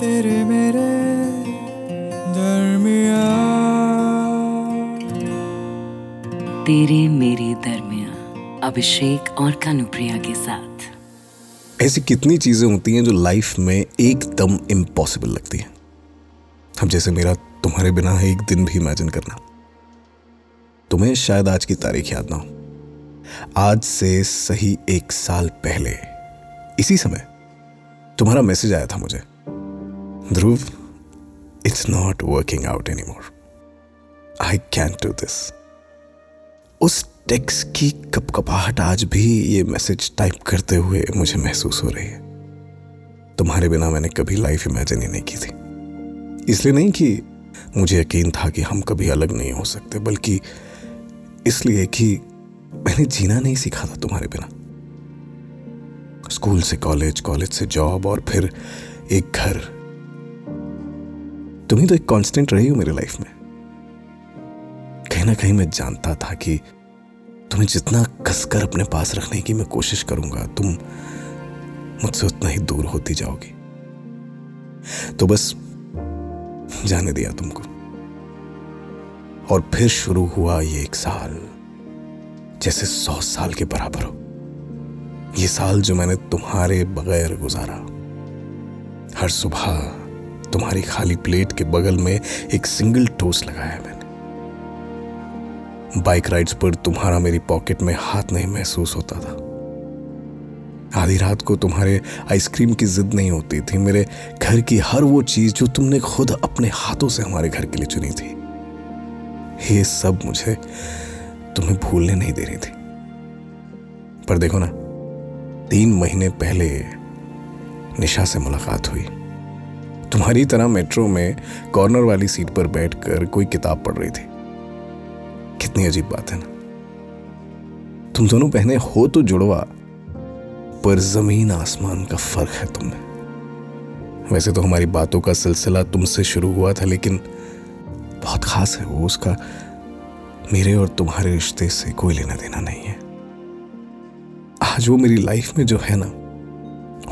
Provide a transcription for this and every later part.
तेरे मेरे दरमिया तेरे मेरे दरमिया अभिषेक और कानुप्रिया के साथ। ऐसी कितनी चीज़ें होती हैं जो लाइफ में एकदम इम्पॉसिबल लगती हैं। अब जैसे मेरा तुम्हारे बिना एक दिन भी इमेजिन करना। तुम्हें शायद आज की तारीख याद ना हो। आज से सही एक साल पहले इसी समय तुम्हारा मैसेज आया था मुझे। Dhruv it's not working out any more I can do this उस टेक्स की कपकपाहट आज भी ये मैसेज टाइप करते हुए मुझे महसूस हो रही है। तुम्हारे बिना मैंने कभी लाइफ इमेजिन ही नहीं की थी। इसलिए नहीं कि मुझे यकीन था कि हम कभी अलग नहीं हो सकते, बल्कि इसलिए कि मैंने जीना नहीं सीखा था तुम्हारे बिना। स्कूल से कॉलेज कॉलेज से जॉब और फिर एक घर तुम ही तो एक कांस्टेंट रही हो मेरी लाइफ में। कहीं ना कहीं मैं जानता था कि तुम्हें जितना कसकर अपने पास रखने की मैं कोशिश करूँगा, तुम मुझसे उतना ही दूर होती जाओगी। तो बस जाने दिया तुमको। और फिर शुरू हुआ ये एक साल जैसे सौ साल के बराबर हो। ये साल जो मैंने तुम्हारे बगैर गुजारा। हर सुबह तुम्हारी खाली प्लेट के बगल में एक सिंगल टोस्ट लगाया मैंने। बाइक राइड्स पर तुम्हारा मेरी पॉकेट में हाथ नहीं महसूस होता था। आधी रात को तुम्हारे आइसक्रीम की जिद नहीं होती थी, मेरे घर की हर वो चीज़ जो तुमने खुद अपने हाथों से हमारे घर के लिए चुनी थी। ये सब मुझे तुम्हें भूलने नहीं दे रही थी। पर देखो ना, तीन महीने पहले निशा से मुलाकात हुई। तुम्हारी तरह मेट्रो में कॉर्नर वाली सीट पर बैठकर कोई किताब पढ़ रही थी। कितनी अजीब बात है ना। तुम दोनों पहने हो तो जुड़वा, पर ज़मीन आसमान का फ़र्क है तुम्हें वैसे तो हमारी बातों का सिलसिला तुमसे शुरू हुआ था, लेकिन बहुत खास है वो, उसका मेरे और तुम्हारे रिश्ते से कोई लेना देना नहीं है। आज वो मेरी लाइफ में जो है ना,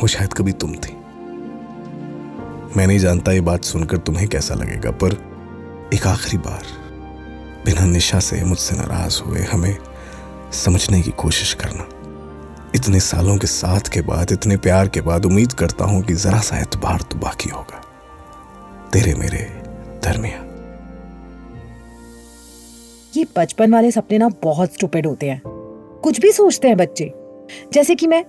वो शायद कभी तुम थी। मैं नहीं जानता ये बात सुनकर तुम्हें कैसा लगेगा, पर एक आखिरी बार, बिना निशा से मुझसे नाराज़ हुए हमें समझने की कोशिश करना। इतने सालों के साथ के बाद, इतने प्यार के बाद उम्मीद करता हूँ कि जरा सा एतबार तो बाकी होगा। तेरे मेरे दरमिया ये बचपन वाले सपने ना बहुत स्टूपिड होते हैं। कुछ भी सोचते हैं बच्चे। जैसे कि मैं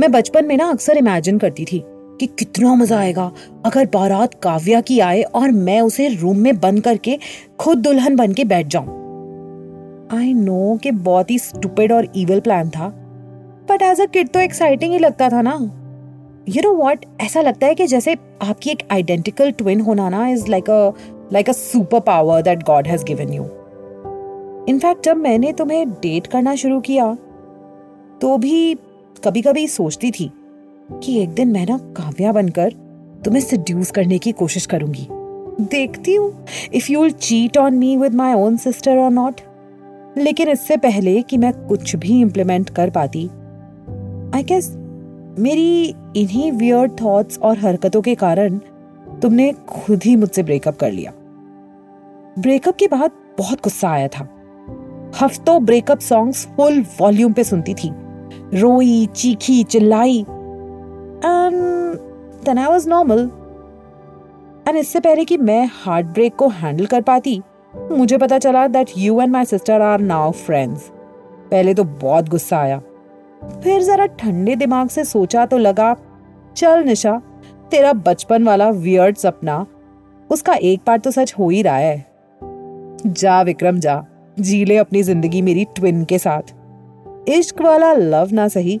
मैं बचपन में ना अक्सर इमेजिन करती थी कि कितना मज़ा आएगा। अगर बारात काव्या की आए और मैं उसे रूम में बंद करके खुद दुल्हन बन के बैठ जाऊँ। आई नो कि बहुत ही स्टूपिड और इवल प्लान था बट एज अ किड तो एक्साइटिंग ही लगता था ना। यू नो वॉट ऐसा लगता है कि जैसे आपकी एक आइडेंटिकल ट्विन होना ना is like a like a super power that God has given you in fact जब मैंने तुम्हें डेट करना शुरू किया तो भी कभी कभी सोचती थी कि एक दिन मैं ना काव्या बनकर तुम्हें सिड्यूस करने की कोशिश करूँगी। देखती हूँ if you will cheat on me with my own sister और नॉट लेकिन इससे पहले कि मैं कुछ भी इम्प्लीमेंट कर पाती आई गेस मेरी इन्हीं वियर्ड थॉट्स और हरकतों के कारण तुमने खुद ही मुझसे ब्रेकअप कर लिया। ब्रेकअप के बाद बहुत गुस्सा आया था। हफ्तों ब्रेकअप सॉन्ग्स फुल वॉल्यूम पे सुनती थी। रोई, चीखी, चिल्लाई then I was normal. And इससे पहले कि मैं हार्ट ब्रेक को हैंडल कर पाती, मुझे पता चला that you and my sister are now friends पहले तो बहुत गुस्सा आया। फिर जरा ठंडे दिमाग से सोचा तो लगा, चल निशा, तेरा बचपन वाला वियर्ड सपना, उसका एक पार्ट तो सच हो ही रहा है। जा विक्रम, जा, जी ले अपनी ज़िंदगी मेरी ट्विन के साथ। इश्क वाला लव ना सही